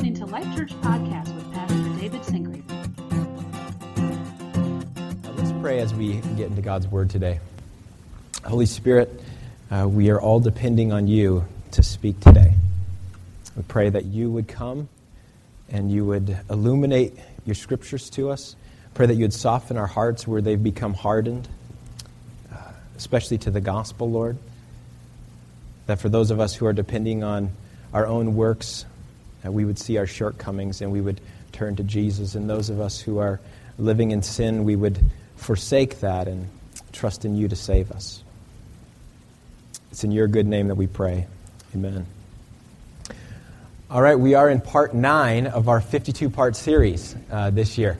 listening to Life Church Podcast with Pastor David Sinclair. Let's pray as we get into God's Word today. Holy Spirit, uh, we are all depending on you to speak today. We pray that you would come and you would illuminate your scriptures to us. Pray that you would soften our hearts where they've become hardened, uh, especially to the gospel, Lord. That for those of us who are depending on our own works, we would see our shortcomings and we would turn to Jesus. And those of us who are living in sin, we would forsake that and trust in you to save us. It's in your good name that we pray. Amen. All right, we are in part nine of our 52 part series uh, this year.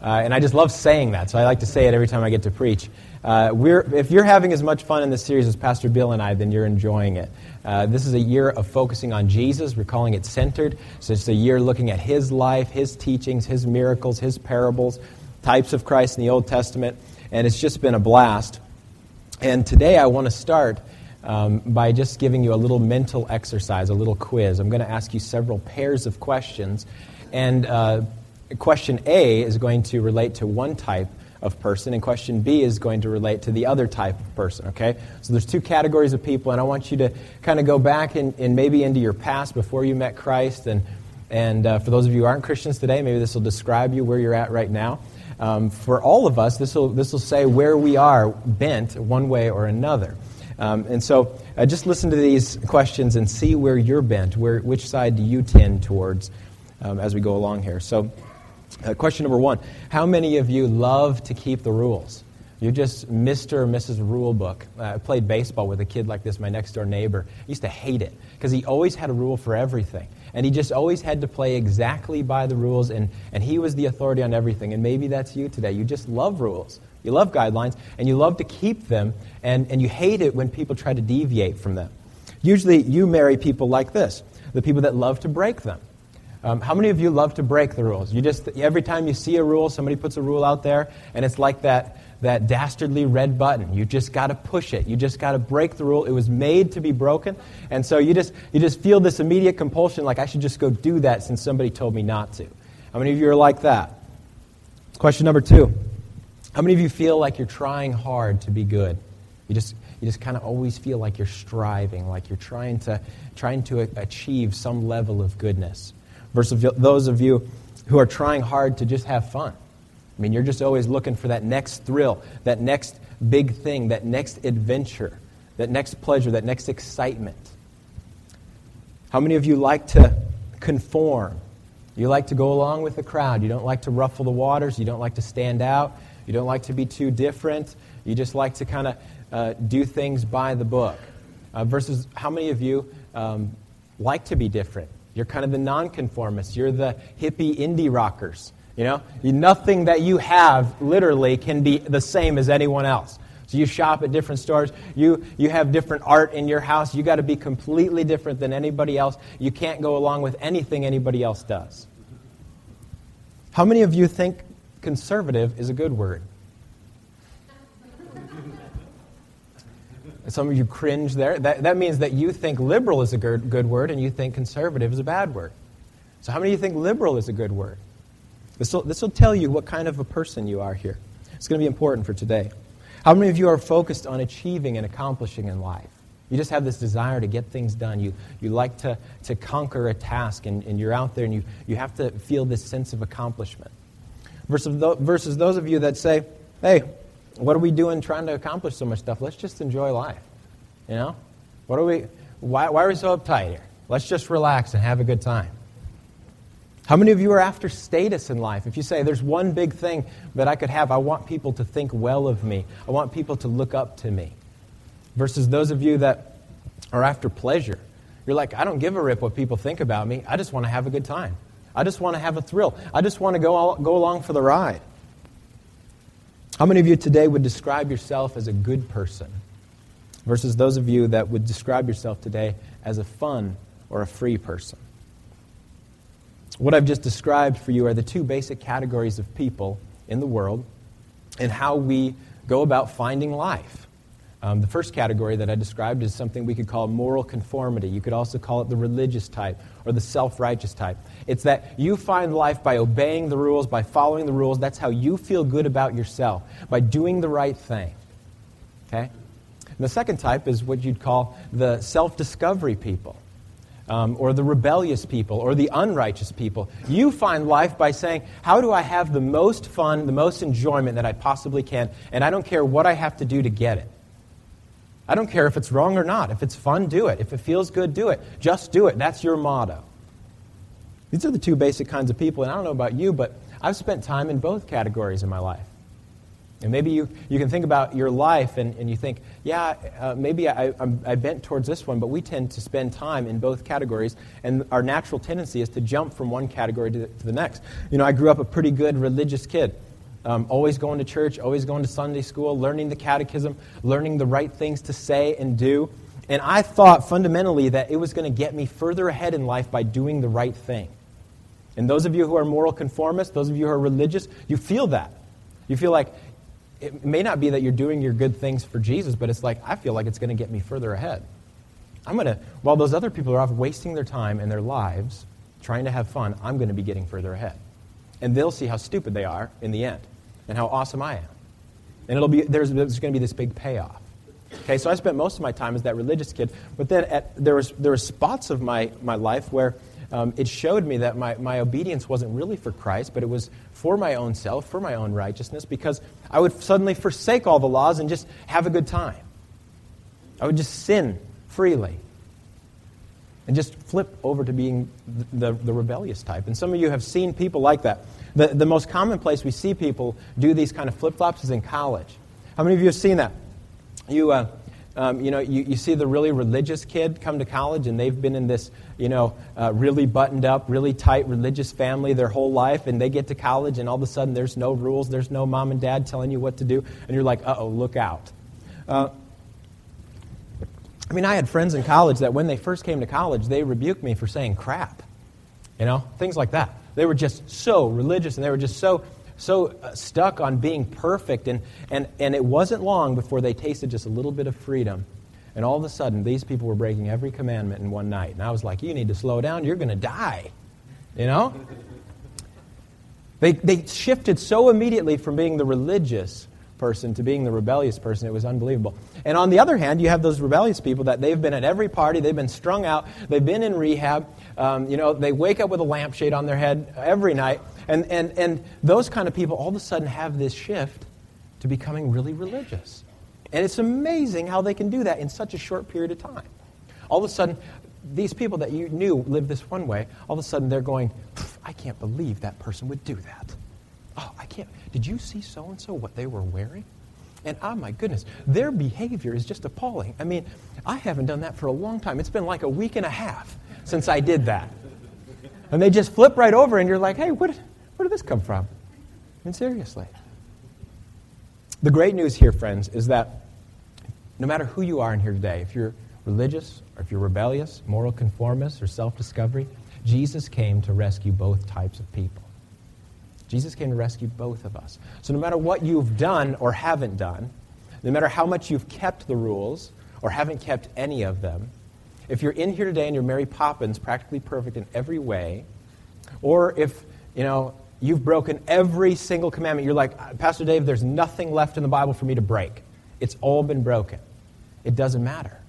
Uh, and I just love saying that, so I like to say it every time I get to preach. Uh, if you're having as much fun in this series as Pastor Bill and I, then you're enjoying it. Uh, this is a year of focusing on Jesus. We're calling it Centered. So it's a year looking at his life, his teachings, his miracles, his parables, types of Christ in the Old Testament. And it's just been a blast. And today I want to start um, by just giving you a little mental exercise, a little quiz. I'm going to ask you several pairs of questions. And uh, question A is going to relate to one type of person, and question B is going to relate to the other type of person, okay? So there's two categories of people, and I want you to kind of go back and, and maybe into your past before you met Christ. And, and uh, for those of you who aren't Christians today, maybe this will describe you where you're at right now. Um, for all of us, this will, say where we are bent one way or another. Um, and so uh, just listen to these questions and see where you're bent, where, which side do you tend towards um, as we go along here. So uh, question number one How many of you love to keep the rules? You're just Mr. or Mrs. Rulebook. Uh, I played baseball with a kid like this, my next door neighbor. I used to hate it because he always had a rule for everything. And he just always had to play exactly by the rules, and, and he was the authority on everything. And maybe that's you today. You just love rules, you love guidelines, and you love to keep them, and, and you hate it when people try to deviate from them. Usually, you marry people like this the people that love to break them. Um, how many of you love to break the rules? You just every time you see a rule, somebody puts a rule out there, and it's like that that dastardly red button. You just got to push it. You just got to break the rule. It was made to be broken, and so you just you just feel this immediate compulsion, like I should just go do that since somebody told me not to. How many of you are like that? Question number two: How many of you feel like you're trying hard to be good? You just you just kind of always feel like you're striving, like you're trying to trying to achieve some level of goodness versus those of you who are trying hard to just have fun. I mean, you're just always looking for that next thrill, that next big thing, that next adventure, that next pleasure, that next excitement. How many of you like to conform? You like to go along with the crowd. You don't like to ruffle the waters. You don't like to stand out. You don't like to be too different. You just like to kind of uh, do things by the book. Uh, versus how many of you um, like to be different? You're kind of the nonconformists. You're the hippie indie rockers. You know, nothing that you have literally can be the same as anyone else. So you shop at different stores. You, you have different art in your house. You got to be completely different than anybody else. You can't go along with anything anybody else does. How many of you think conservative is a good word? Some of you cringe there. That, that means that you think liberal is a good, good word and you think conservative is a bad word. So, how many of you think liberal is a good word? This will, tell you what kind of a person you are here. It's going to be important for today. How many of you are focused on achieving and accomplishing in life? You just have this desire to get things done. You, you like to, to conquer a task, and, and you're out there and you, you have to feel this sense of accomplishment. Versus, versus those of you that say, hey, what are we doing trying to accomplish so much stuff? Let's just enjoy life. You know? What are we why, why are we so uptight here? Let's just relax and have a good time. How many of you are after status in life? If you say, there's one big thing that I could have, I want people to think well of me. I want people to look up to me. Versus those of you that are after pleasure. You're like, I don't give a rip what people think about me. I just want to have a good time. I just want to have a thrill. I just want to go, all, go along for the ride. How many of you today would describe yourself as a good person versus those of you that would describe yourself today as a fun or a free person? What I've just described for you are the two basic categories of people in the world and how we go about finding life. Um, the first category that I described is something we could call moral conformity. You could also call it the religious type or the self righteous type. It's that you find life by obeying the rules, by following the rules. That's how you feel good about yourself, by doing the right thing. Okay? And the second type is what you'd call the self discovery people. Um, or the rebellious people, or the unrighteous people. You find life by saying, How do I have the most fun, the most enjoyment that I possibly can, and I don't care what I have to do to get it? I don't care if it's wrong or not. If it's fun, do it. If it feels good, do it. Just do it. That's your motto. These are the two basic kinds of people, and I don't know about you, but I've spent time in both categories in my life. And maybe you, you can think about your life and, and you think, yeah, uh, maybe I, I'm, I bent towards this one, but we tend to spend time in both categories, and our natural tendency is to jump from one category to the, to the next. You know, I grew up a pretty good religious kid. Um, always going to church, always going to Sunday school, learning the catechism, learning the right things to say and do. And I thought fundamentally that it was going to get me further ahead in life by doing the right thing. And those of you who are moral conformists, those of you who are religious, you feel that. You feel like it may not be that you're doing your good things for Jesus, but it's like, I feel like it's going to get me further ahead. I'm going to, while those other people are off wasting their time and their lives trying to have fun, I'm going to be getting further ahead. And they'll see how stupid they are in the end and how awesome I am. And it'll be, there's, there's going to be this big payoff. Okay, so I spent most of my time as that religious kid, but then at, there, was, there were spots of my, my life where um, it showed me that my, my obedience wasn't really for Christ, but it was for my own self, for my own righteousness, because I would suddenly forsake all the laws and just have a good time. I would just sin freely and just flip over to being the, the, the rebellious type. And some of you have seen people like that. The, the most common place we see people do these kind of flip flops is in college. How many of you have seen that? You, uh, um, you know, you, you see the really religious kid come to college and they've been in this, you know, uh, really buttoned up, really tight religious family their whole life, and they get to college and all of a sudden there's no rules, there's no mom and dad telling you what to do, and you're like, uh oh, look out. Uh, I mean, I had friends in college that when they first came to college, they rebuked me for saying crap, you know, things like that. They were just so religious and they were just so, so uh, stuck on being perfect. And, and, and it wasn't long before they tasted just a little bit of freedom. And all of a sudden, these people were breaking every commandment in one night. And I was like, you need to slow down. You're going to die. You know? They, they shifted so immediately from being the religious person to being the rebellious person. It was unbelievable. And on the other hand, you have those rebellious people that they've been at every party, they've been strung out, they've been in rehab. Um, you know, they wake up with a lampshade on their head every night. And, and, and those kind of people all of a sudden have this shift to becoming really religious. And it's amazing how they can do that in such a short period of time. All of a sudden, these people that you knew lived this one way, all of a sudden they're going, I can't believe that person would do that. Oh, I can't. Did you see so and so what they were wearing? And oh my goodness, their behavior is just appalling. I mean, I haven't done that for a long time. It's been like a week and a half since I did that. And they just flip right over, and you're like, hey, did, where did this come from? Mean, seriously. The great news here, friends, is that no matter who you are in here today, if you're religious or if you're rebellious, moral conformist, or self discovery, Jesus came to rescue both types of people. Jesus came to rescue both of us. So no matter what you've done or haven't done, no matter how much you've kept the rules or haven't kept any of them, if you're in here today and you're Mary Poppins, practically perfect in every way, or if, you know, you've broken every single commandment, you're like, Pastor Dave, there's nothing left in the Bible for me to break. It's all been broken. It doesn't matter.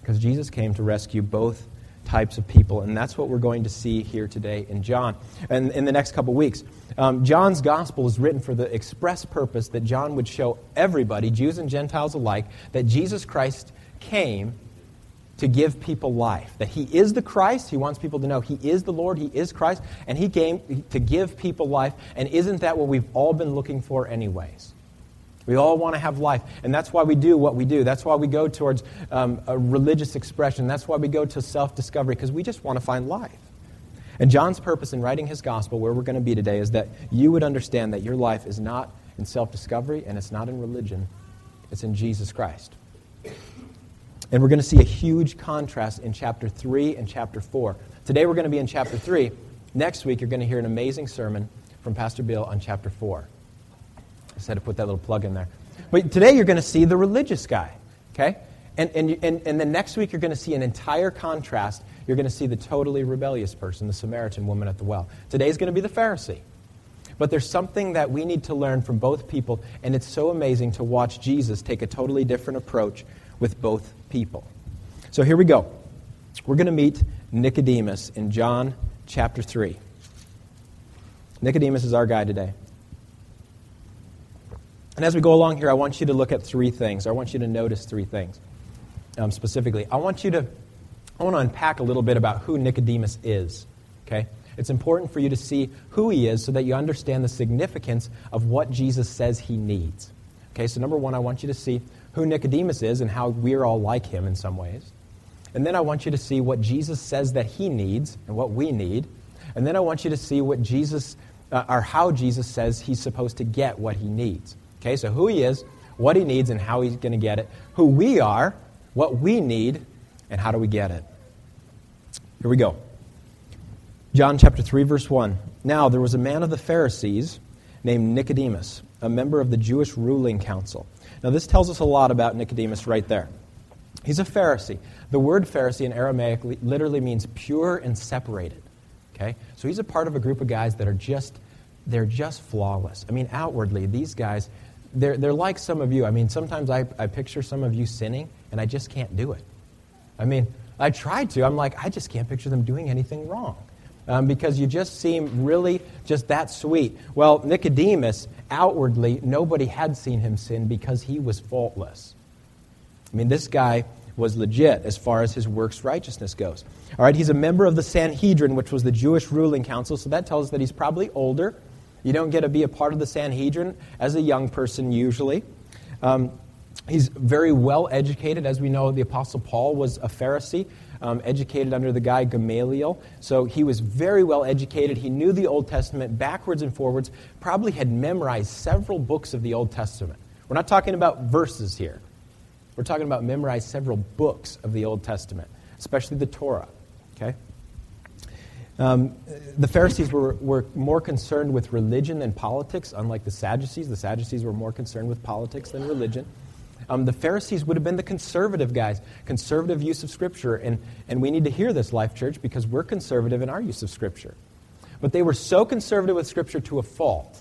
Because Jesus came to rescue both types of people. And that's what we're going to see here today in John and in the next couple weeks. Um, John's gospel is written for the express purpose that John would show everybody, Jews and Gentiles alike, that Jesus Christ came to give people life. That he is the Christ. He wants people to know he is the Lord, he is Christ, and he came to give people life. And isn't that what we've all been looking for, anyways? We all want to have life, and that's why we do what we do. That's why we go towards um, a religious expression. That's why we go to self discovery, because we just want to find life. And John's purpose in writing his gospel, where we're going to be today, is that you would understand that your life is not in self discovery and it's not in religion, it's in Jesus Christ. And we're going to see a huge contrast in chapter 3 and chapter 4. Today we're going to be in chapter 3. Next week, you're going to hear an amazing sermon from Pastor Bill on chapter 4. Just had to put that little plug in there. But today you're going to see the religious guy, okay? And, and, and, and then next week you're going to see an entire contrast. You're going to see the totally rebellious person, the Samaritan woman at the well. Today's going to be the Pharisee. But there's something that we need to learn from both people, and it's so amazing to watch Jesus take a totally different approach with both people. So here we go. We're going to meet Nicodemus in John chapter 3. Nicodemus is our guy today. And as we go along here, I want you to look at three things. I want you to notice three things um, specifically. I want you to, I want to unpack a little bit about who Nicodemus is. Okay? It's important for you to see who he is so that you understand the significance of what Jesus says he needs. Okay, so number one, I want you to see who Nicodemus is and how we're all like him in some ways. And then I want you to see what Jesus says that he needs and what we need. And then I want you to see what Jesus, uh, or how Jesus says he's supposed to get what he needs. Okay, so who he is, what he needs, and how he's going to get it. Who we are, what we need, and how do we get it. Here we go. John chapter 3, verse 1. Now there was a man of the Pharisees named Nicodemus, a member of the Jewish ruling council. Now this tells us a lot about Nicodemus right there. He's a Pharisee. The word Pharisee in Aramaic literally means pure and separated. Okay? So he's a part of a group of guys that are just they're just flawless. I mean, outwardly, these guys, they're, they're like some of you. I mean, sometimes I, I picture some of you sinning, and I just can't do it. I mean, I tried to. I'm like, I just can't picture them doing anything wrong. Um, because you just seem really just that sweet. Well, Nicodemus, outwardly, nobody had seen him sin because he was faultless. I mean, this guy was legit as far as his works righteousness goes. All right, he's a member of the Sanhedrin, which was the Jewish ruling council, so that tells us that he's probably older. You don't get to be a part of the Sanhedrin as a young person usually. Um, he's very well educated. As we know, the Apostle Paul was a Pharisee, um, educated under the guy Gamaliel. So he was very well educated. He knew the Old Testament backwards and forwards, probably had memorized several books of the Old Testament. We're not talking about verses here. We're talking about memorized several books of the Old Testament, especially the Torah. Okay? Um, the Pharisees were, were more concerned with religion than politics, unlike the Sadducees. The Sadducees were more concerned with politics than religion. Um, the Pharisees would have been the conservative guys, conservative use of Scripture. And, and we need to hear this, Life Church, because we're conservative in our use of Scripture. But they were so conservative with Scripture to a fault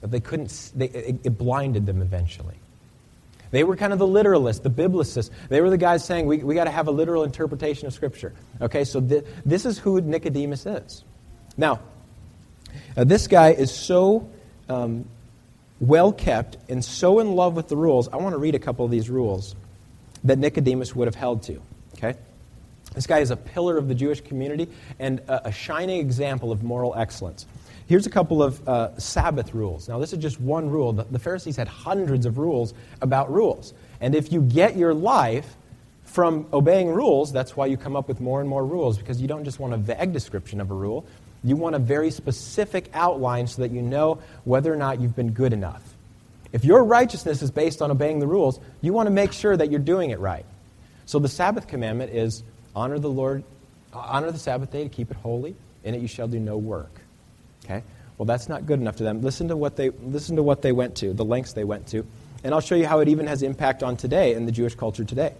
that they couldn't, they, it, it blinded them eventually. They were kind of the literalists, the biblicists. They were the guys saying, we, we got to have a literal interpretation of Scripture. Okay, so th- this is who Nicodemus is. Now, uh, this guy is so um, well kept and so in love with the rules. I want to read a couple of these rules that Nicodemus would have held to. Okay? This guy is a pillar of the Jewish community and a, a shining example of moral excellence. Here's a couple of uh, Sabbath rules. Now, this is just one rule. The, the Pharisees had hundreds of rules about rules. And if you get your life from obeying rules, that's why you come up with more and more rules, because you don't just want a vague description of a rule. You want a very specific outline so that you know whether or not you've been good enough. If your righteousness is based on obeying the rules, you want to make sure that you're doing it right. So the Sabbath commandment is honor the Lord, honor the Sabbath day to keep it holy. In it you shall do no work. Okay? Well, that's not good enough to them. Listen to what they, listen to what they went to, the lengths they went to. And I'll show you how it even has impact on today in the Jewish culture today.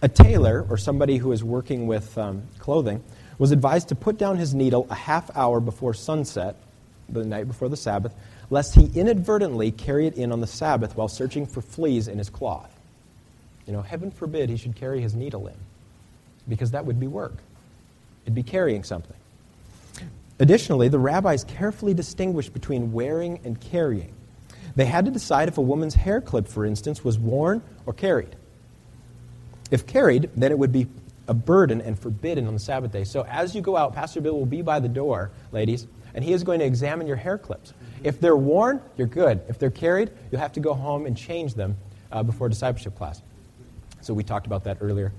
A tailor, or somebody who is working with um, clothing, was advised to put down his needle a half hour before sunset, the night before the Sabbath, lest he inadvertently carry it in on the Sabbath while searching for fleas in his cloth. You know, heaven forbid he should carry his needle in, because that would be work. It'd be carrying something. Additionally, the rabbis carefully distinguished between wearing and carrying. They had to decide if a woman's hair clip, for instance, was worn or carried. If carried, then it would be a burden and forbidden on the Sabbath day. So as you go out, Pastor Bill will be by the door, ladies, and he is going to examine your hair clips. If they're worn, you're good. If they're carried, you'll have to go home and change them uh, before discipleship class. So we talked about that earlier.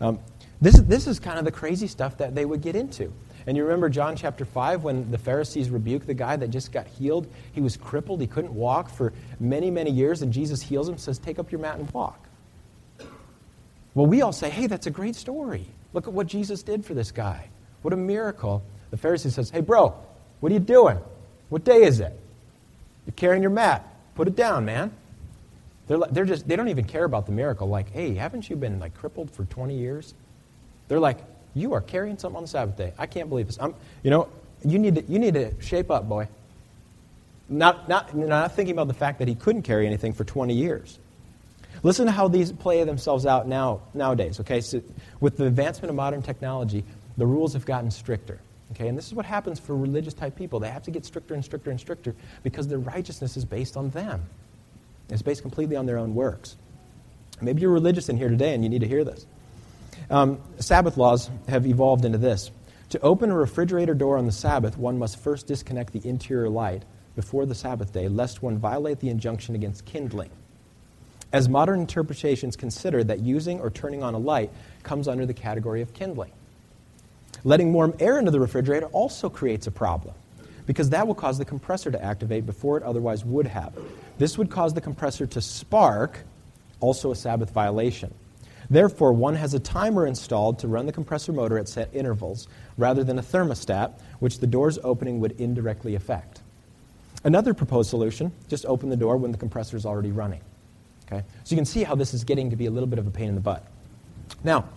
Um, this, this is kind of the crazy stuff that they would get into. And you remember John chapter 5 when the Pharisees rebuked the guy that just got healed? He was crippled, he couldn't walk for many, many years, and Jesus heals him, says, Take up your mat and walk. Well, we all say, Hey, that's a great story. Look at what Jesus did for this guy. What a miracle. The Pharisee says, Hey, bro, what are you doing? What day is it? You're carrying your mat. Put it down, man. They're, they're just, they don't even care about the miracle. Like, hey, haven't you been like crippled for 20 years? They're like, you are carrying something on the Sabbath day. I can't believe this. I'm, you know, you need to, you need to shape up, boy. Not, not, not thinking about the fact that he couldn't carry anything for 20 years. Listen to how these play themselves out now, nowadays. Okay, so with the advancement of modern technology, the rules have gotten stricter. Okay, and this is what happens for religious type people. They have to get stricter and stricter and stricter because their righteousness is based on them. It's based completely on their own works. Maybe you're religious in here today and you need to hear this. Um, Sabbath laws have evolved into this. To open a refrigerator door on the Sabbath, one must first disconnect the interior light before the Sabbath day, lest one violate the injunction against kindling. As modern interpretations consider that using or turning on a light comes under the category of kindling. Letting warm air into the refrigerator also creates a problem because that will cause the compressor to activate before it otherwise would have. This would cause the compressor to spark, also a Sabbath violation. Therefore, one has a timer installed to run the compressor motor at set intervals rather than a thermostat, which the door's opening would indirectly affect. Another proposed solution just open the door when the compressor is already running. Okay? So you can see how this is getting to be a little bit of a pain in the butt. Now,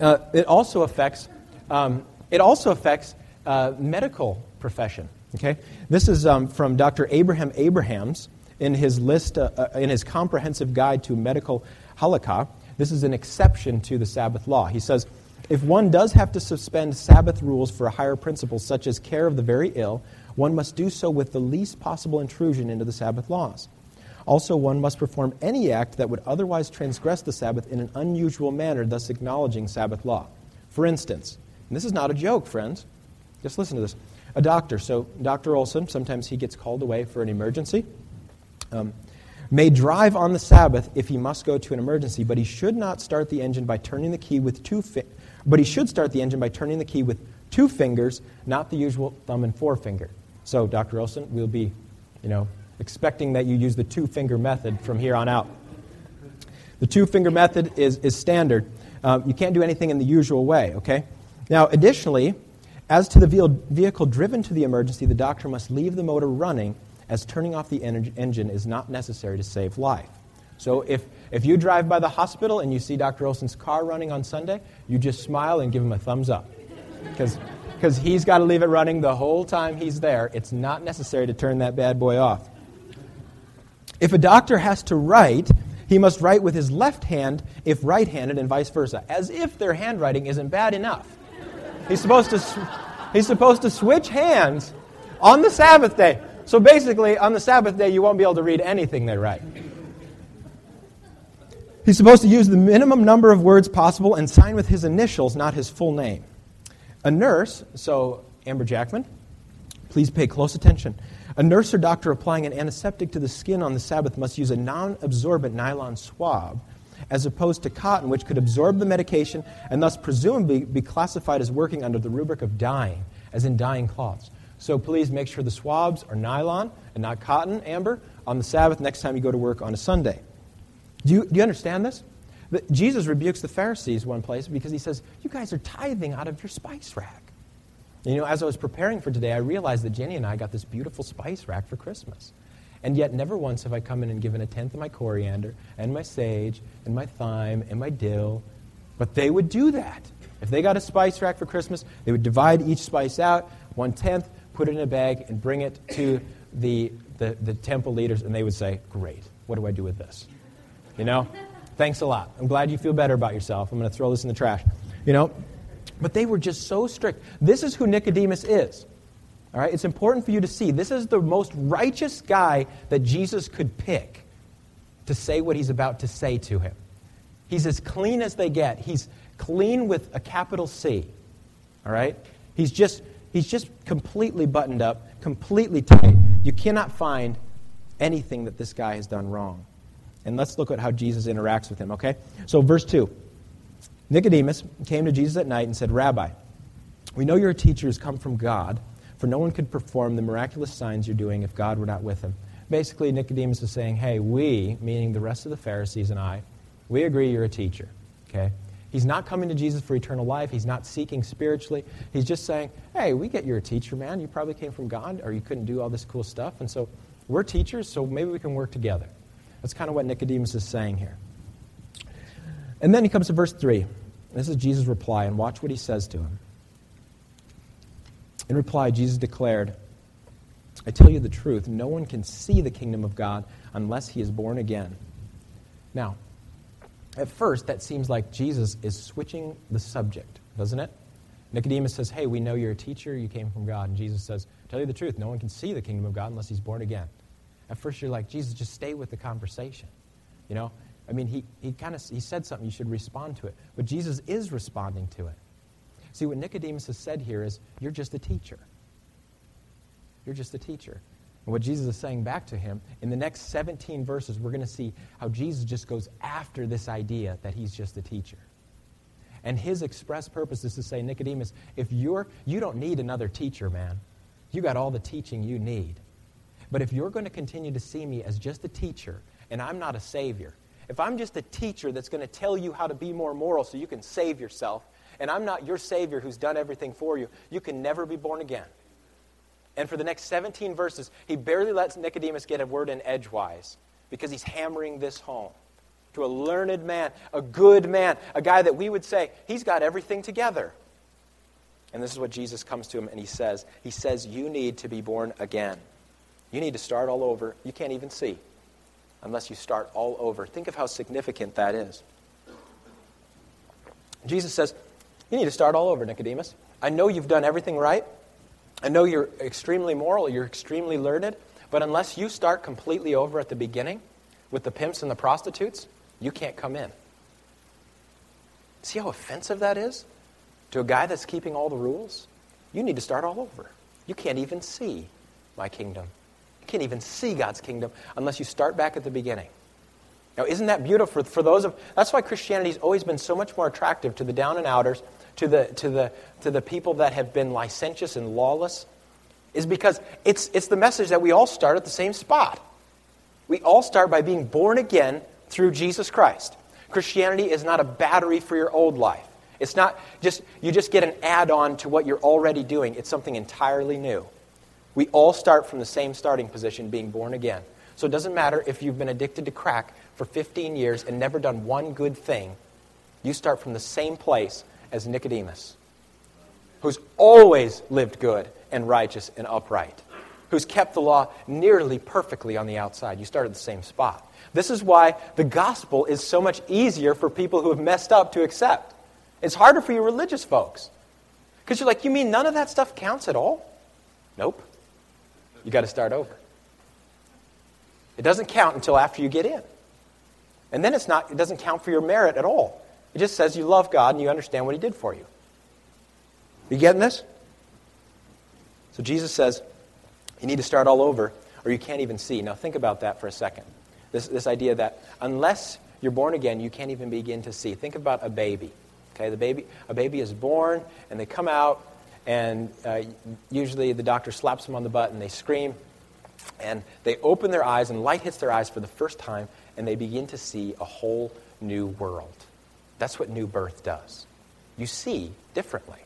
uh, it also affects, um, it also affects uh, medical profession. Okay? This is um, from Dr. Abraham Abrahams in his list, uh, uh, in his comprehensive guide to medical halakha. This is an exception to the Sabbath law. He says, if one does have to suspend Sabbath rules for a higher principle, such as care of the very ill, one must do so with the least possible intrusion into the Sabbath laws. Also, one must perform any act that would otherwise transgress the Sabbath in an unusual manner, thus acknowledging Sabbath law. For instance, and this is not a joke, friends, just listen to this. A doctor, so Dr. Olson, sometimes he gets called away for an emergency, um, may drive on the Sabbath if he must go to an emergency, but he should not start the engine by turning the key with two fi- but he should start the engine by turning the key with two fingers, not the usual thumb and forefinger. So, Dr. Olson, we'll be, you know, expecting that you use the two finger method from here on out. The two finger method is, is standard. Um, you can't do anything in the usual way, okay? Now, additionally, as to the vehicle driven to the emergency, the doctor must leave the motor running as turning off the en- engine is not necessary to save life. So if, if you drive by the hospital and you see Dr. Olson's car running on Sunday, you just smile and give him a thumbs up. Because he's got to leave it running the whole time he's there. It's not necessary to turn that bad boy off. If a doctor has to write, he must write with his left hand if right handed and vice versa, as if their handwriting isn't bad enough. He's supposed to, he's supposed to switch hands on the Sabbath day. So basically, on the Sabbath day, you won't be able to read anything they write. He's supposed to use the minimum number of words possible and sign with his initials, not his full name. A nurse, so Amber Jackman, please pay close attention. A nurse or doctor applying an antiseptic to the skin on the Sabbath must use a non absorbent nylon swab as opposed to cotton, which could absorb the medication and thus presumably be classified as working under the rubric of dyeing, as in dyeing cloths. So please make sure the swabs are nylon and not cotton, Amber, on the Sabbath next time you go to work on a Sunday. Do you, do you understand this? Jesus rebukes the Pharisees one place because he says, You guys are tithing out of your spice rack. You know, as I was preparing for today, I realized that Jenny and I got this beautiful spice rack for Christmas. And yet, never once have I come in and given a tenth of my coriander and my sage and my thyme and my dill. But they would do that. If they got a spice rack for Christmas, they would divide each spice out, one tenth, put it in a bag, and bring it to the, the, the temple leaders, and they would say, Great, what do I do with this? You know? Thanks a lot. I'm glad you feel better about yourself. I'm going to throw this in the trash. You know? But they were just so strict. This is who Nicodemus is. All right? It's important for you to see. This is the most righteous guy that Jesus could pick to say what he's about to say to him. He's as clean as they get. He's clean with a capital C. All right? He's just he's just completely buttoned up, completely tight. You cannot find anything that this guy has done wrong. And let's look at how Jesus interacts with him, okay? So verse 2. Nicodemus came to Jesus at night and said, Rabbi, we know your teacher has come from God, for no one could perform the miraculous signs you're doing if God were not with him. Basically, Nicodemus is saying, hey, we, meaning the rest of the Pharisees and I, we agree you're a teacher, okay? He's not coming to Jesus for eternal life. He's not seeking spiritually. He's just saying, hey, we get you're a teacher, man. You probably came from God, or you couldn't do all this cool stuff. And so we're teachers, so maybe we can work together. That's kind of what Nicodemus is saying here. And then he comes to verse 3. This is Jesus' reply, and watch what he says to him. In reply, Jesus declared, I tell you the truth, no one can see the kingdom of God unless he is born again. Now, at first, that seems like Jesus is switching the subject, doesn't it? Nicodemus says, Hey, we know you're a teacher, you came from God. And Jesus says, Tell you the truth, no one can see the kingdom of God unless he's born again. At first, you're like, Jesus, just stay with the conversation. You know? I mean, he, he kind of he said something, you should respond to it. But Jesus is responding to it. See, what Nicodemus has said here is, You're just a teacher. You're just a teacher. And what Jesus is saying back to him, in the next 17 verses, we're going to see how Jesus just goes after this idea that he's just a teacher. And his express purpose is to say, Nicodemus, if you're, you don't need another teacher, man. You got all the teaching you need. But if you're going to continue to see me as just a teacher, and I'm not a savior, if I'm just a teacher that's going to tell you how to be more moral so you can save yourself, and I'm not your savior who's done everything for you, you can never be born again. And for the next 17 verses, he barely lets Nicodemus get a word in edgewise because he's hammering this home to a learned man, a good man, a guy that we would say, he's got everything together. And this is what Jesus comes to him and he says, He says, You need to be born again. You need to start all over. You can't even see unless you start all over. Think of how significant that is. Jesus says, You need to start all over, Nicodemus. I know you've done everything right. I know you're extremely moral, you're extremely learned, but unless you start completely over at the beginning with the pimps and the prostitutes, you can't come in. See how offensive that is to a guy that's keeping all the rules? You need to start all over. You can't even see my kingdom. You can't even see God's kingdom unless you start back at the beginning. Now, isn't that beautiful for, for those of that's why Christianity's always been so much more attractive to the down and outers, to the to the to the people that have been licentious and lawless, is because it's it's the message that we all start at the same spot. We all start by being born again through Jesus Christ. Christianity is not a battery for your old life. It's not just, you just get an add on to what you're already doing. It's something entirely new. We all start from the same starting position, being born again. So it doesn't matter if you've been addicted to crack for 15 years and never done one good thing. You start from the same place as Nicodemus, who's always lived good and righteous and upright, who's kept the law nearly perfectly on the outside. You start at the same spot. This is why the gospel is so much easier for people who have messed up to accept. It's harder for you religious folks. Because you're like, you mean none of that stuff counts at all? Nope. You got to start over. It doesn't count until after you get in. And then it's not, it doesn't count for your merit at all. It just says you love God and you understand what He did for you. You getting this? So Jesus says, you need to start all over or you can't even see. Now think about that for a second. This, this idea that unless you're born again, you can't even begin to see. Think about a baby. Okay, the baby, a baby is born, and they come out, and uh, usually the doctor slaps them on the butt, and they scream, and they open their eyes, and light hits their eyes for the first time, and they begin to see a whole new world. That's what new birth does. You see differently.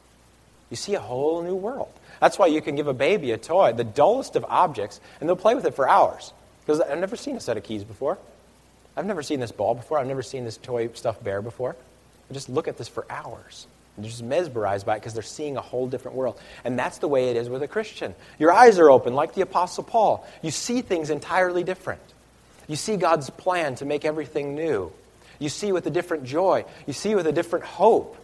You see a whole new world. That's why you can give a baby a toy, the dullest of objects, and they'll play with it for hours. Because I've never seen a set of keys before. I've never seen this ball before. I've never seen this toy stuffed bear before. I just look at this for hours. And they're just mesmerized by it because they're seeing a whole different world. And that's the way it is with a Christian. Your eyes are open, like the Apostle Paul. You see things entirely different. You see God's plan to make everything new. You see with a different joy. You see with a different hope.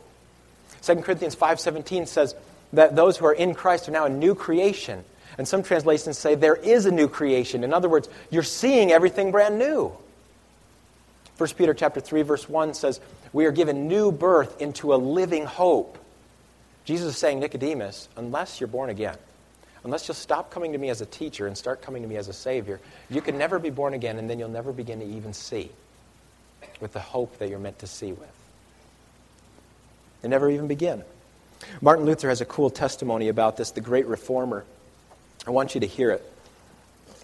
2 Corinthians 5.17 says that those who are in Christ are now a new creation. And some translations say there is a new creation. In other words, you're seeing everything brand new. 1 Peter chapter 3 verse 1 says, "We are given new birth into a living hope." Jesus is saying, Nicodemus, unless you're born again, unless you'll stop coming to me as a teacher and start coming to me as a savior, you can never be born again and then you'll never begin to even see with the hope that you're meant to see with. They never even begin. Martin Luther has a cool testimony about this, the great reformer. I want you to hear it.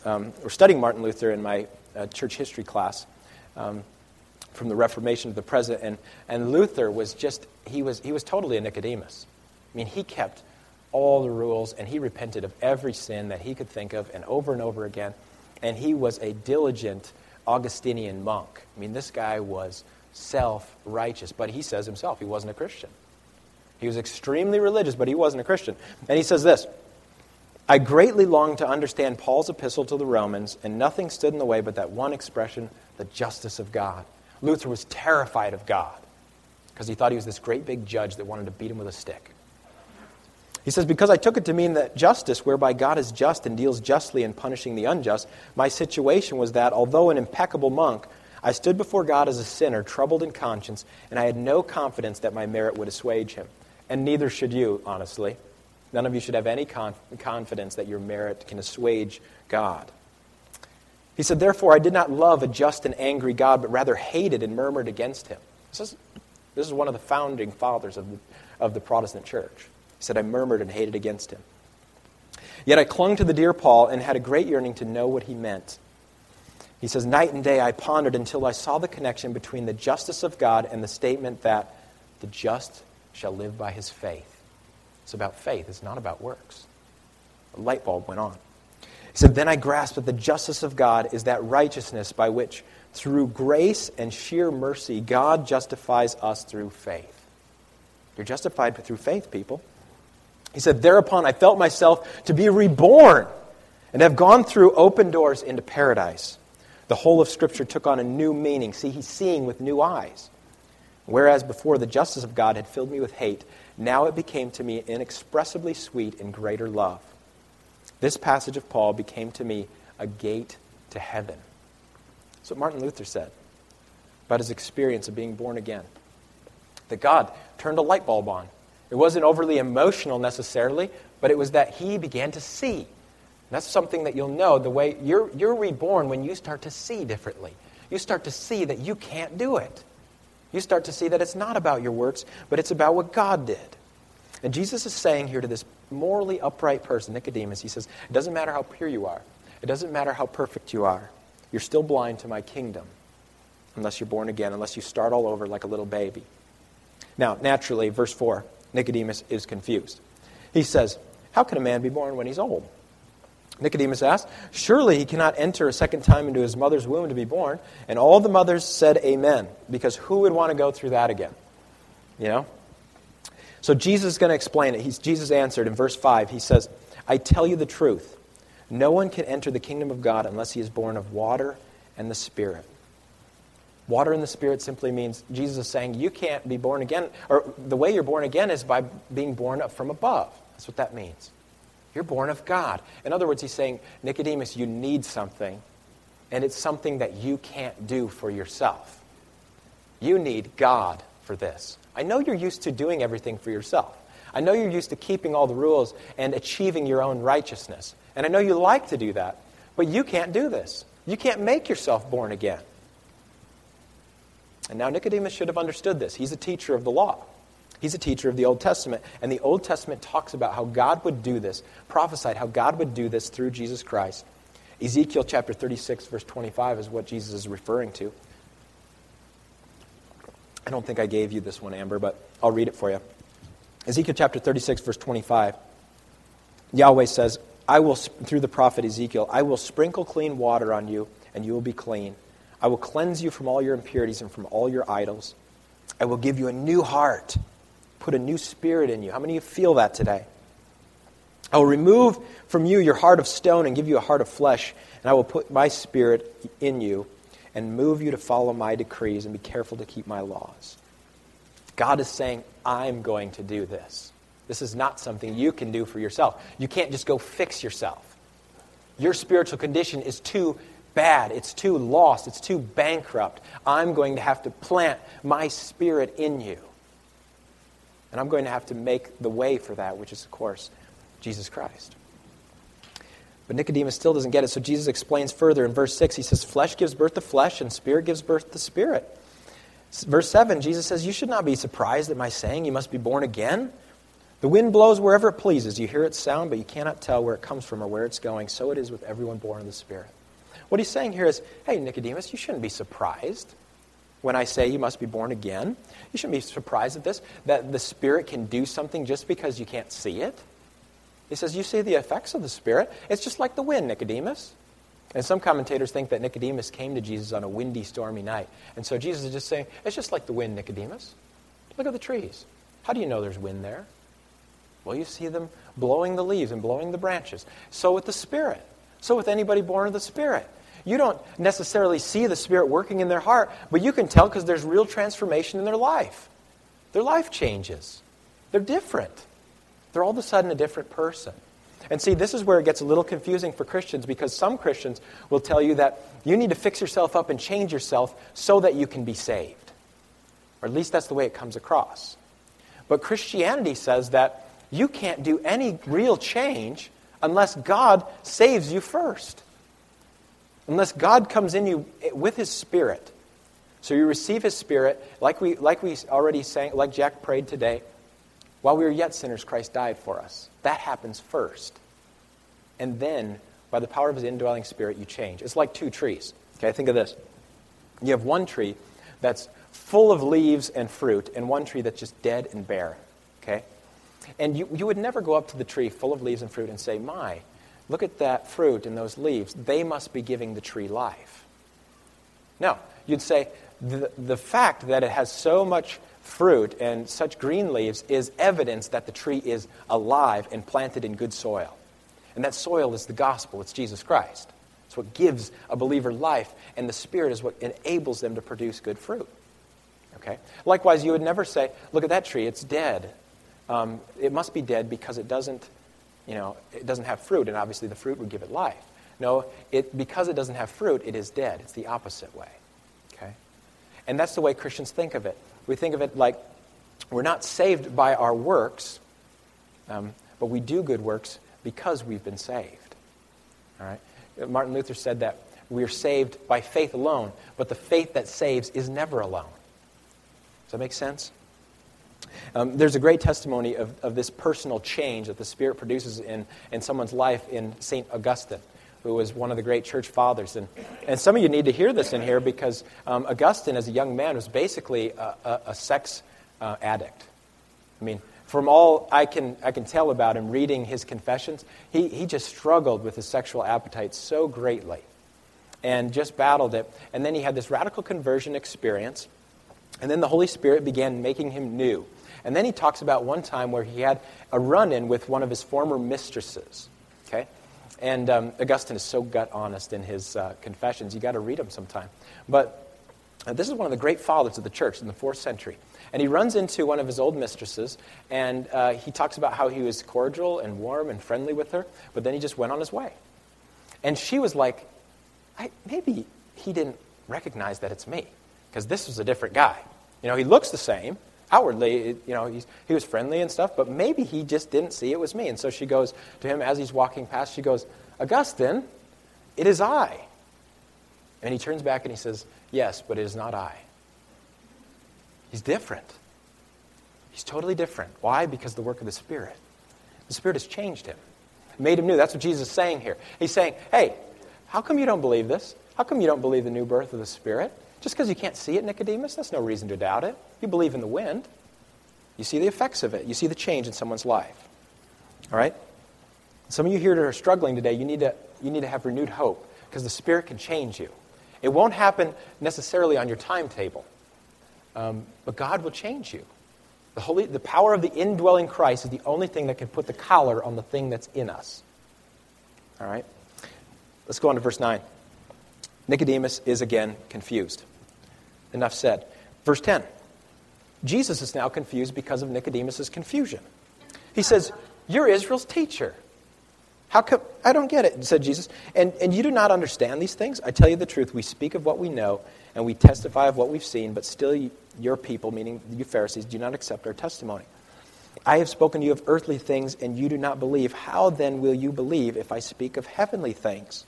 Um, we're studying Martin Luther in my uh, church history class um, from the Reformation to the present, and, and Luther was just, he was, he was totally a Nicodemus. I mean, he kept all the rules, and he repented of every sin that he could think of, and over and over again. And he was a diligent Augustinian monk. I mean, this guy was self righteous, but he says himself he wasn't a Christian. He was extremely religious, but he wasn't a Christian. And he says this I greatly longed to understand Paul's epistle to the Romans, and nothing stood in the way but that one expression, the justice of God. Luther was terrified of God because he thought he was this great big judge that wanted to beat him with a stick. He says, Because I took it to mean that justice, whereby God is just and deals justly in punishing the unjust, my situation was that, although an impeccable monk, I stood before God as a sinner, troubled in conscience, and I had no confidence that my merit would assuage him. And neither should you, honestly. None of you should have any confidence that your merit can assuage God. He said, Therefore, I did not love a just and angry God, but rather hated and murmured against him. This is, this is one of the founding fathers of the, of the Protestant church. He said, I murmured and hated against him. Yet I clung to the dear Paul and had a great yearning to know what he meant. He says, Night and day I pondered until I saw the connection between the justice of God and the statement that the just shall live by his faith. It's about faith, it's not about works. A light bulb went on. He said, Then I grasped that the justice of God is that righteousness by which, through grace and sheer mercy, God justifies us through faith. You're justified through faith, people. He said, Thereupon I felt myself to be reborn and have gone through open doors into paradise. The whole of Scripture took on a new meaning. See, he's seeing with new eyes. Whereas before the justice of God had filled me with hate, now it became to me inexpressibly sweet and greater love. This passage of Paul became to me a gate to heaven. That's what Martin Luther said about his experience of being born again. That God turned a light bulb on. It wasn't overly emotional necessarily, but it was that he began to see. And that's something that you'll know the way you're, you're reborn when you start to see differently. You start to see that you can't do it. You start to see that it's not about your works, but it's about what God did. And Jesus is saying here to this morally upright person, Nicodemus, he says, It doesn't matter how pure you are, it doesn't matter how perfect you are. You're still blind to my kingdom unless you're born again, unless you start all over like a little baby. Now, naturally, verse 4, Nicodemus is confused. He says, How can a man be born when he's old? Nicodemus asked, Surely he cannot enter a second time into his mother's womb to be born. And all the mothers said, Amen, because who would want to go through that again? You know? So Jesus is going to explain it. He's, Jesus answered in verse 5. He says, I tell you the truth. No one can enter the kingdom of God unless he is born of water and the Spirit. Water in the Spirit simply means Jesus is saying you can't be born again, or the way you're born again is by being born up from above. That's what that means. You're born of God. In other words, he's saying, Nicodemus, you need something, and it's something that you can't do for yourself. You need God for this. I know you're used to doing everything for yourself. I know you're used to keeping all the rules and achieving your own righteousness. And I know you like to do that, but you can't do this. You can't make yourself born again. And now Nicodemus should have understood this. He's a teacher of the law. He's a teacher of the Old Testament. And the Old Testament talks about how God would do this, prophesied how God would do this through Jesus Christ. Ezekiel chapter 36, verse 25 is what Jesus is referring to. I don't think I gave you this one, Amber, but I'll read it for you. Ezekiel chapter 36, verse 25. Yahweh says, I will, through the prophet Ezekiel, I will sprinkle clean water on you, and you will be clean. I will cleanse you from all your impurities and from all your idols. I will give you a new heart put a new spirit in you. How many of you feel that today? I will remove from you your heart of stone and give you a heart of flesh, and I will put my spirit in you and move you to follow my decrees and be careful to keep my laws. God is saying, I'm going to do this. This is not something you can do for yourself. You can't just go fix yourself. Your spiritual condition is too bad, it's too lost, it's too bankrupt. I'm going to have to plant my spirit in you. And I'm going to have to make the way for that, which is, of course, Jesus Christ. But Nicodemus still doesn't get it, so Jesus explains further in verse 6. He says, Flesh gives birth to flesh, and spirit gives birth to spirit. Verse 7, Jesus says, You should not be surprised at my saying, You must be born again. The wind blows wherever it pleases. You hear its sound, but you cannot tell where it comes from or where it's going. So it is with everyone born of the Spirit. What he's saying here is, Hey, Nicodemus, you shouldn't be surprised when I say you must be born again. You shouldn't be surprised at this, that the Spirit can do something just because you can't see it. He says, You see the effects of the Spirit. It's just like the wind, Nicodemus. And some commentators think that Nicodemus came to Jesus on a windy, stormy night. And so Jesus is just saying, It's just like the wind, Nicodemus. Look at the trees. How do you know there's wind there? Well, you see them blowing the leaves and blowing the branches. So with the Spirit. So with anybody born of the Spirit. You don't necessarily see the Spirit working in their heart, but you can tell because there's real transformation in their life. Their life changes. They're different. They're all of a sudden a different person. And see, this is where it gets a little confusing for Christians because some Christians will tell you that you need to fix yourself up and change yourself so that you can be saved. Or at least that's the way it comes across. But Christianity says that you can't do any real change unless God saves you first. Unless God comes in you with His Spirit. So you receive His Spirit, like we, like we already sang, like Jack prayed today. While we were yet sinners, Christ died for us. That happens first. And then, by the power of His indwelling Spirit, you change. It's like two trees. Okay, think of this. You have one tree that's full of leaves and fruit, and one tree that's just dead and bare. Okay? And you, you would never go up to the tree full of leaves and fruit and say, My, look at that fruit and those leaves. They must be giving the tree life. No, you'd say, the, the fact that it has so much fruit and such green leaves is evidence that the tree is alive and planted in good soil. And that soil is the gospel, it's Jesus Christ. It's what gives a believer life, and the Spirit is what enables them to produce good fruit. Okay? Likewise, you would never say, look at that tree, it's dead. Um, it must be dead because it doesn't, you know, it doesn't have fruit, and obviously the fruit would give it life. No, it, because it doesn't have fruit, it is dead. It's the opposite way. Okay? And that's the way Christians think of it. We think of it like we're not saved by our works, um, but we do good works because we've been saved. All right? Martin Luther said that we are saved by faith alone, but the faith that saves is never alone. Does that make sense? Um, there's a great testimony of, of this personal change that the Spirit produces in, in someone's life in St. Augustine, who was one of the great church fathers. And, and some of you need to hear this in here because um, Augustine, as a young man, was basically a, a, a sex uh, addict. I mean, from all I can, I can tell about him reading his confessions, he, he just struggled with his sexual appetite so greatly and just battled it. And then he had this radical conversion experience. And then the Holy Spirit began making him new. And then he talks about one time where he had a run in with one of his former mistresses. Okay? And um, Augustine is so gut honest in his uh, confessions. you got to read them sometime. But uh, this is one of the great fathers of the church in the fourth century. And he runs into one of his old mistresses, and uh, he talks about how he was cordial and warm and friendly with her, but then he just went on his way. And she was like, maybe he didn't recognize that it's me, because this was a different guy. You know, he looks the same, outwardly, you know, he was friendly and stuff, but maybe he just didn't see it was me. And so she goes to him as he's walking past, she goes, Augustine, it is I. And he turns back and he says, Yes, but it is not I. He's different. He's totally different. Why? Because the work of the Spirit. The Spirit has changed him, made him new. That's what Jesus is saying here. He's saying, Hey, how come you don't believe this? How come you don't believe the new birth of the Spirit? Just because you can't see it, Nicodemus, that's no reason to doubt it. You believe in the wind. You see the effects of it. You see the change in someone's life. All right? Some of you here that are struggling today, you need to, you need to have renewed hope because the Spirit can change you. It won't happen necessarily on your timetable, um, but God will change you. The, Holy, the power of the indwelling Christ is the only thing that can put the collar on the thing that's in us. All right? Let's go on to verse 9. Nicodemus is again confused. Enough said. Verse 10. Jesus is now confused because of Nicodemus' confusion. He says, You're Israel's teacher. How come? I don't get it, said Jesus. And, and you do not understand these things? I tell you the truth. We speak of what we know, and we testify of what we've seen, but still your people, meaning you Pharisees, do not accept our testimony. I have spoken to you of earthly things, and you do not believe. How then will you believe if I speak of heavenly things?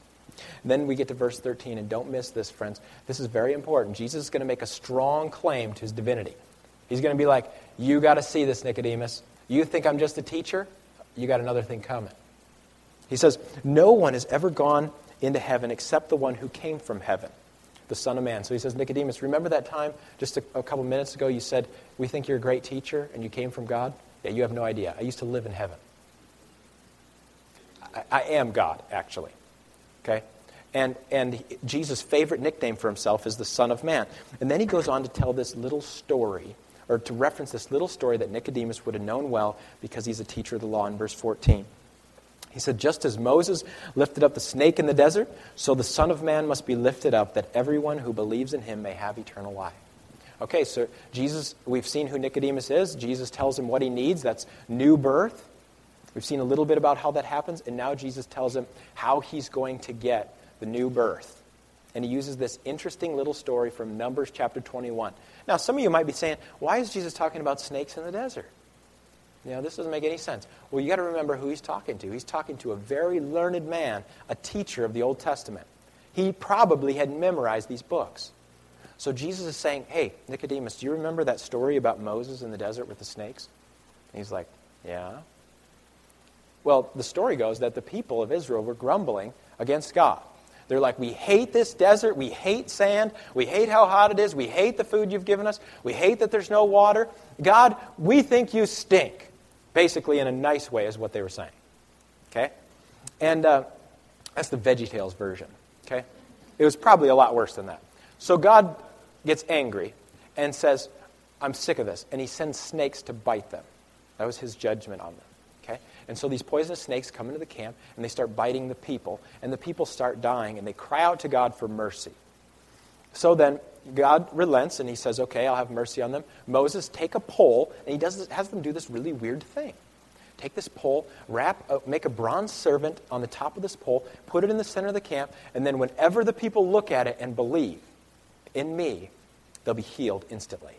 Then we get to verse 13, and don't miss this, friends. This is very important. Jesus is going to make a strong claim to his divinity. He's going to be like, You got to see this, Nicodemus. You think I'm just a teacher? You got another thing coming. He says, No one has ever gone into heaven except the one who came from heaven, the Son of Man. So he says, Nicodemus, remember that time just a, a couple minutes ago you said, We think you're a great teacher and you came from God? Yeah, you have no idea. I used to live in heaven. I, I am God, actually. Okay? And, and Jesus' favorite nickname for himself is the Son of Man. And then he goes on to tell this little story, or to reference this little story that Nicodemus would have known well because he's a teacher of the law in verse 14. He said, Just as Moses lifted up the snake in the desert, so the Son of Man must be lifted up, that everyone who believes in him may have eternal life. Okay, so Jesus, we've seen who Nicodemus is. Jesus tells him what he needs. That's new birth. We've seen a little bit about how that happens, and now Jesus tells him how he's going to get the new birth. And he uses this interesting little story from Numbers chapter 21. Now, some of you might be saying, why is Jesus talking about snakes in the desert? You know, this doesn't make any sense. Well, you got to remember who he's talking to. He's talking to a very learned man, a teacher of the Old Testament. He probably had memorized these books. So Jesus is saying, Hey, Nicodemus, do you remember that story about Moses in the desert with the snakes? And he's like, Yeah. Well, the story goes that the people of Israel were grumbling against God. They're like, We hate this desert. We hate sand. We hate how hot it is. We hate the food you've given us. We hate that there's no water. God, we think you stink. Basically, in a nice way, is what they were saying. Okay? And uh, that's the VeggieTales version. Okay? It was probably a lot worse than that. So God gets angry and says, I'm sick of this. And he sends snakes to bite them. That was his judgment on them. And so these poisonous snakes come into the camp and they start biting the people. And the people start dying and they cry out to God for mercy. So then God relents and he says, Okay, I'll have mercy on them. Moses, take a pole, and he does, has them do this really weird thing. Take this pole, wrap, make a bronze serpent on the top of this pole, put it in the center of the camp, and then whenever the people look at it and believe in me, they'll be healed instantly.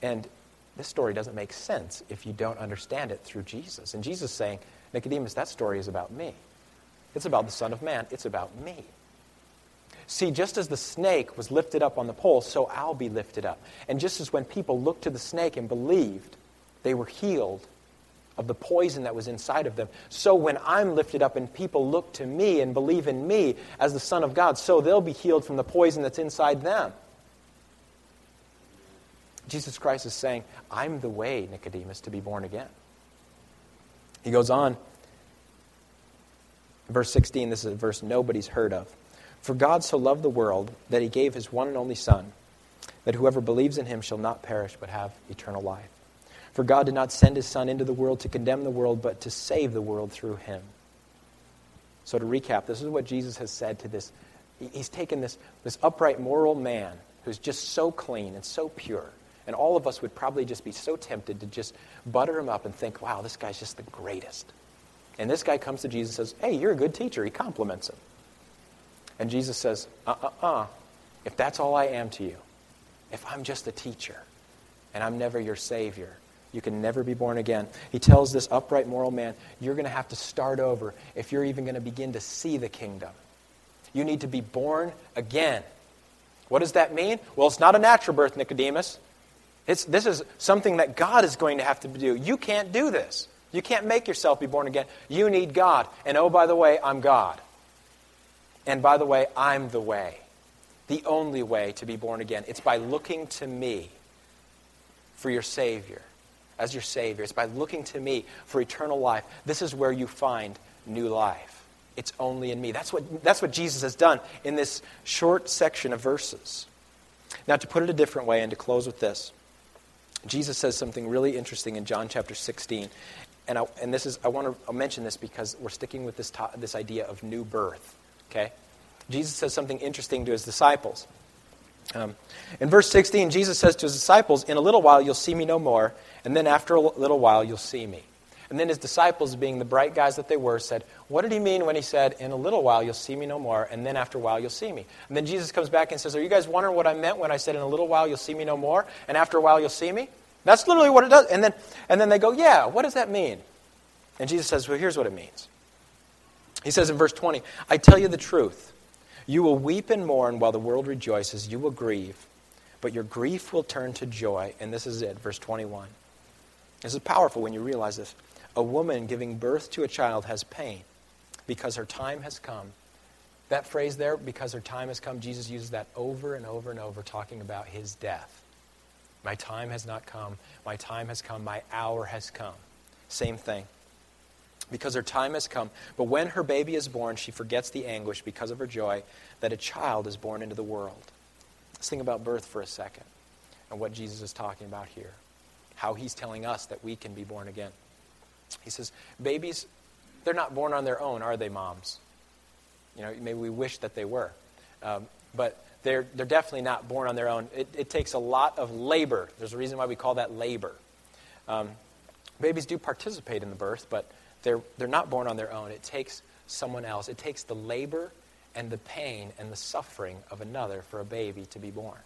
And this story doesn't make sense if you don't understand it through Jesus. And Jesus is saying, Nicodemus, that story is about me. It's about the Son of Man. It's about me. See, just as the snake was lifted up on the pole, so I'll be lifted up. And just as when people looked to the snake and believed, they were healed of the poison that was inside of them. So when I'm lifted up and people look to me and believe in me as the Son of God, so they'll be healed from the poison that's inside them. Jesus Christ is saying, I'm the way, Nicodemus, to be born again. He goes on, verse 16, this is a verse nobody's heard of. For God so loved the world that he gave his one and only Son, that whoever believes in him shall not perish but have eternal life. For God did not send his Son into the world to condemn the world, but to save the world through him. So, to recap, this is what Jesus has said to this. He's taken this, this upright, moral man who's just so clean and so pure. And all of us would probably just be so tempted to just butter him up and think, wow, this guy's just the greatest. And this guy comes to Jesus and says, hey, you're a good teacher. He compliments him. And Jesus says, uh uh uh, if that's all I am to you, if I'm just a teacher and I'm never your Savior, you can never be born again. He tells this upright moral man, you're going to have to start over if you're even going to begin to see the kingdom. You need to be born again. What does that mean? Well, it's not a natural birth, Nicodemus. It's, this is something that God is going to have to do. You can't do this. You can't make yourself be born again. You need God. And oh, by the way, I'm God. And by the way, I'm the way, the only way to be born again. It's by looking to me for your Savior, as your Savior. It's by looking to me for eternal life. This is where you find new life. It's only in me. That's what, that's what Jesus has done in this short section of verses. Now, to put it a different way and to close with this, Jesus says something really interesting in John chapter 16. And, I, and this is, I want to mention this because we're sticking with this, to, this idea of new birth. Okay? Jesus says something interesting to his disciples. Um, in verse 16, Jesus says to his disciples, In a little while you'll see me no more, and then after a little while you'll see me. And then his disciples, being the bright guys that they were, said, What did he mean when he said, In a little while you'll see me no more, and then after a while you'll see me? And then Jesus comes back and says, Are you guys wondering what I meant when I said, In a little while you'll see me no more, and after a while you'll see me? That's literally what it does. And then, and then they go, Yeah, what does that mean? And Jesus says, Well, here's what it means. He says in verse 20, I tell you the truth. You will weep and mourn while the world rejoices. You will grieve, but your grief will turn to joy. And this is it, verse 21. This is powerful when you realize this. A woman giving birth to a child has pain because her time has come. That phrase there, because her time has come, Jesus uses that over and over and over, talking about his death. My time has not come. My time has come. My hour has come. Same thing. because her time has come. But when her baby is born, she forgets the anguish because of her joy that a child is born into the world. Let's think about birth for a second and what Jesus is talking about here. How he's telling us that we can be born again. He says, Babies, they're not born on their own, are they, moms? You know, maybe we wish that they were. Um, but they're, they're definitely not born on their own. It, it, takes a lot of labor. There's a reason why we call that labor. Um, babies do participate in the birth, but they're, they're not born on their own. It takes someone else. It takes the labor and the pain and the suffering of another for a baby to be born.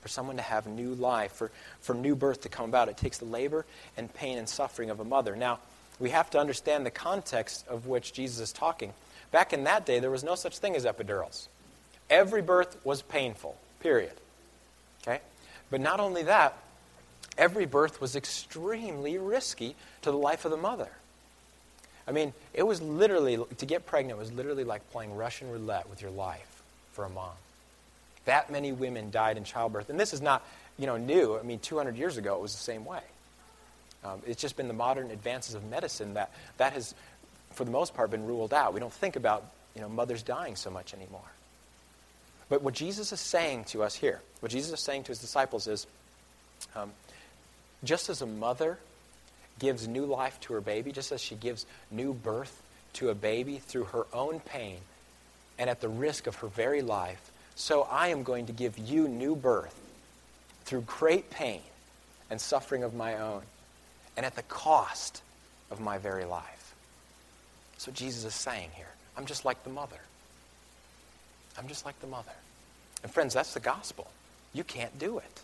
For someone to have new life, for, for new birth to come about, it takes the labor and pain and suffering of a mother. Now, we have to understand the context of which Jesus is talking. Back in that day, there was no such thing as epidurals. Every birth was painful, period. Okay? But not only that, every birth was extremely risky to the life of the mother. I mean, it was literally, to get pregnant was literally like playing Russian roulette with your life for a mom. That many women died in childbirth. And this is not, you know, new. I mean, 200 years ago, it was the same way. Um, it's just been the modern advances of medicine that that has, for the most part, been ruled out. We don't think about, you know, mothers dying so much anymore. But what Jesus is saying to us here, what Jesus is saying to his disciples is, um, just as a mother gives new life to her baby, just as she gives new birth to a baby through her own pain and at the risk of her very life, so I am going to give you new birth through great pain and suffering of my own and at the cost of my very life. So Jesus is saying here, I'm just like the mother. I'm just like the mother. And friends, that's the gospel. You can't do it.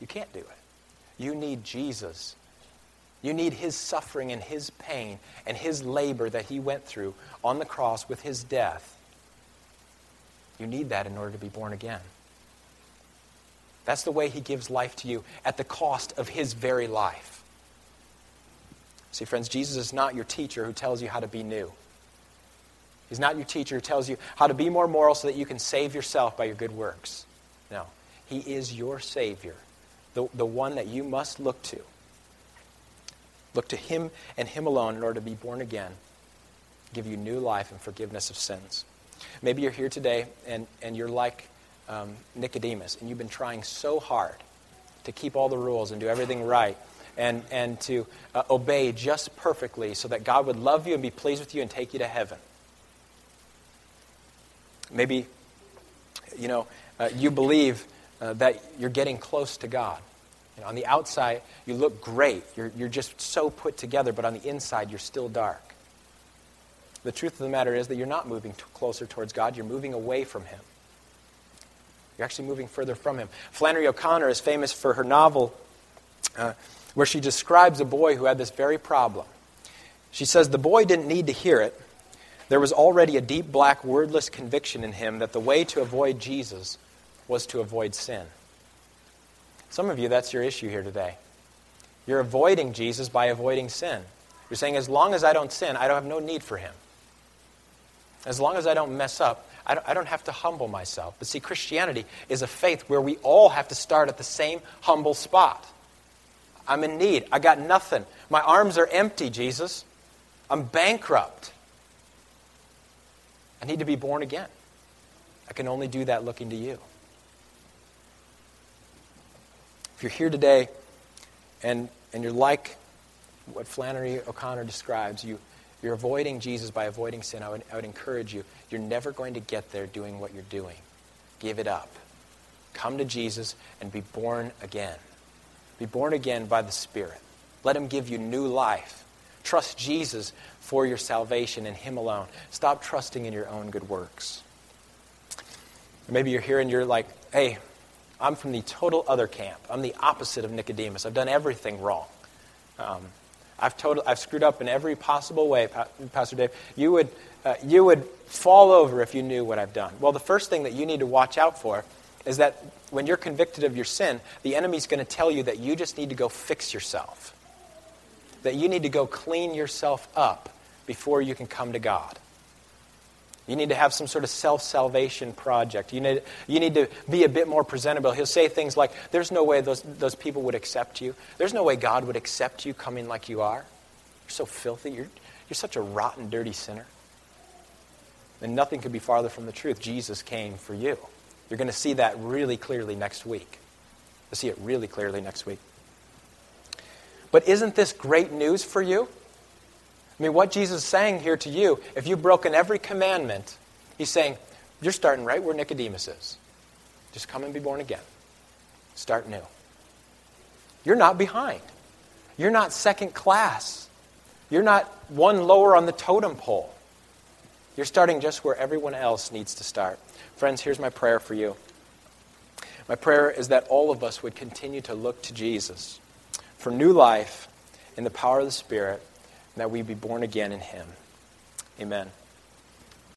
You can't do it. You need Jesus you need his suffering and his pain and his labor that he went through on the cross with his death. You need that in order to be born again. That's the way he gives life to you at the cost of his very life. See, friends, Jesus is not your teacher who tells you how to be new. He's not your teacher who tells you how to be more moral so that you can save yourself by your good works. No. He is your Savior, the, the one that you must look to. Look to Him and Him alone in order to be born again, give you new life and forgiveness of sins. Maybe you're here today and, and you're like um, Nicodemus, and you've been trying so hard to keep all the rules and do everything right and, and to uh, obey just perfectly so that God would love you and be pleased with you and take you to heaven. Maybe, you know, uh, you believe uh, that you're getting close to God. You know, on the outside, you look great. You're, you're just so put together, but on the inside, you're still dark. The truth of the matter is that you're not moving t- closer towards God, you're moving away from Him. You're actually moving further from Him. Flannery O'Connor is famous for her novel uh, where she describes a boy who had this very problem. She says, The boy didn't need to hear it. There was already a deep, black, wordless conviction in him that the way to avoid Jesus was to avoid sin. Some of you, that's your issue here today. You're avoiding Jesus by avoiding sin. You're saying, as long as I don't sin, I don't have no need for him. As long as I don't mess up, I don't, have to humble myself. But see, Christianity is a faith where we all have to start at the same humble spot. I'm in need. I got nothing. My arms are empty, Jesus. I'm bankrupt. I need to be born again. I can only do that looking to you. If you're here today and, and you're like what Flannery O'Connor describes, you, you're avoiding Jesus by avoiding sin, I would, I would encourage you, you're never going to get there doing what you're doing. Give it up. Come to Jesus and be born again. Be born again by the Spirit. Let Him give you new life. Trust Jesus for your salvation and Him alone. Stop trusting in your own good works. maybe you're here and you're like, hey, I'm from the total other camp. I'm the opposite of Nicodemus. I've done everything wrong. Um, I've, total, I've screwed up in every possible way, Pastor Dave. You would, uh, you would fall over if you knew what I've done. Well, the first thing that you need to watch out for is that when you're convicted of your sin, the enemy's going to tell you that you just need to go fix yourself, that you need to go clean yourself up before you can come to God. You need to have some sort of self salvation project. You need, you need to be a bit more presentable. He'll say things like, There's no way those, those people would accept you. There's no way God would accept you coming like you are. You're so filthy. You're, you're such a rotten, dirty sinner. And nothing could be farther from the truth. Jesus came for you. You're going to see that really clearly next week. You'll see it really clearly next week. But isn't this great news for you? I mean, what Jesus is saying here to you, if you've broken every commandment, he's saying, you're starting right where Nicodemus is. Just come and be born again. Start new. You're not behind. You're not second class. You're not one lower on the totem pole. You're starting just where everyone else needs to start. Friends, here's my prayer for you. My prayer is that all of us would continue to look to Jesus for new life in the power of the Spirit, that we be born again in Him. Amen.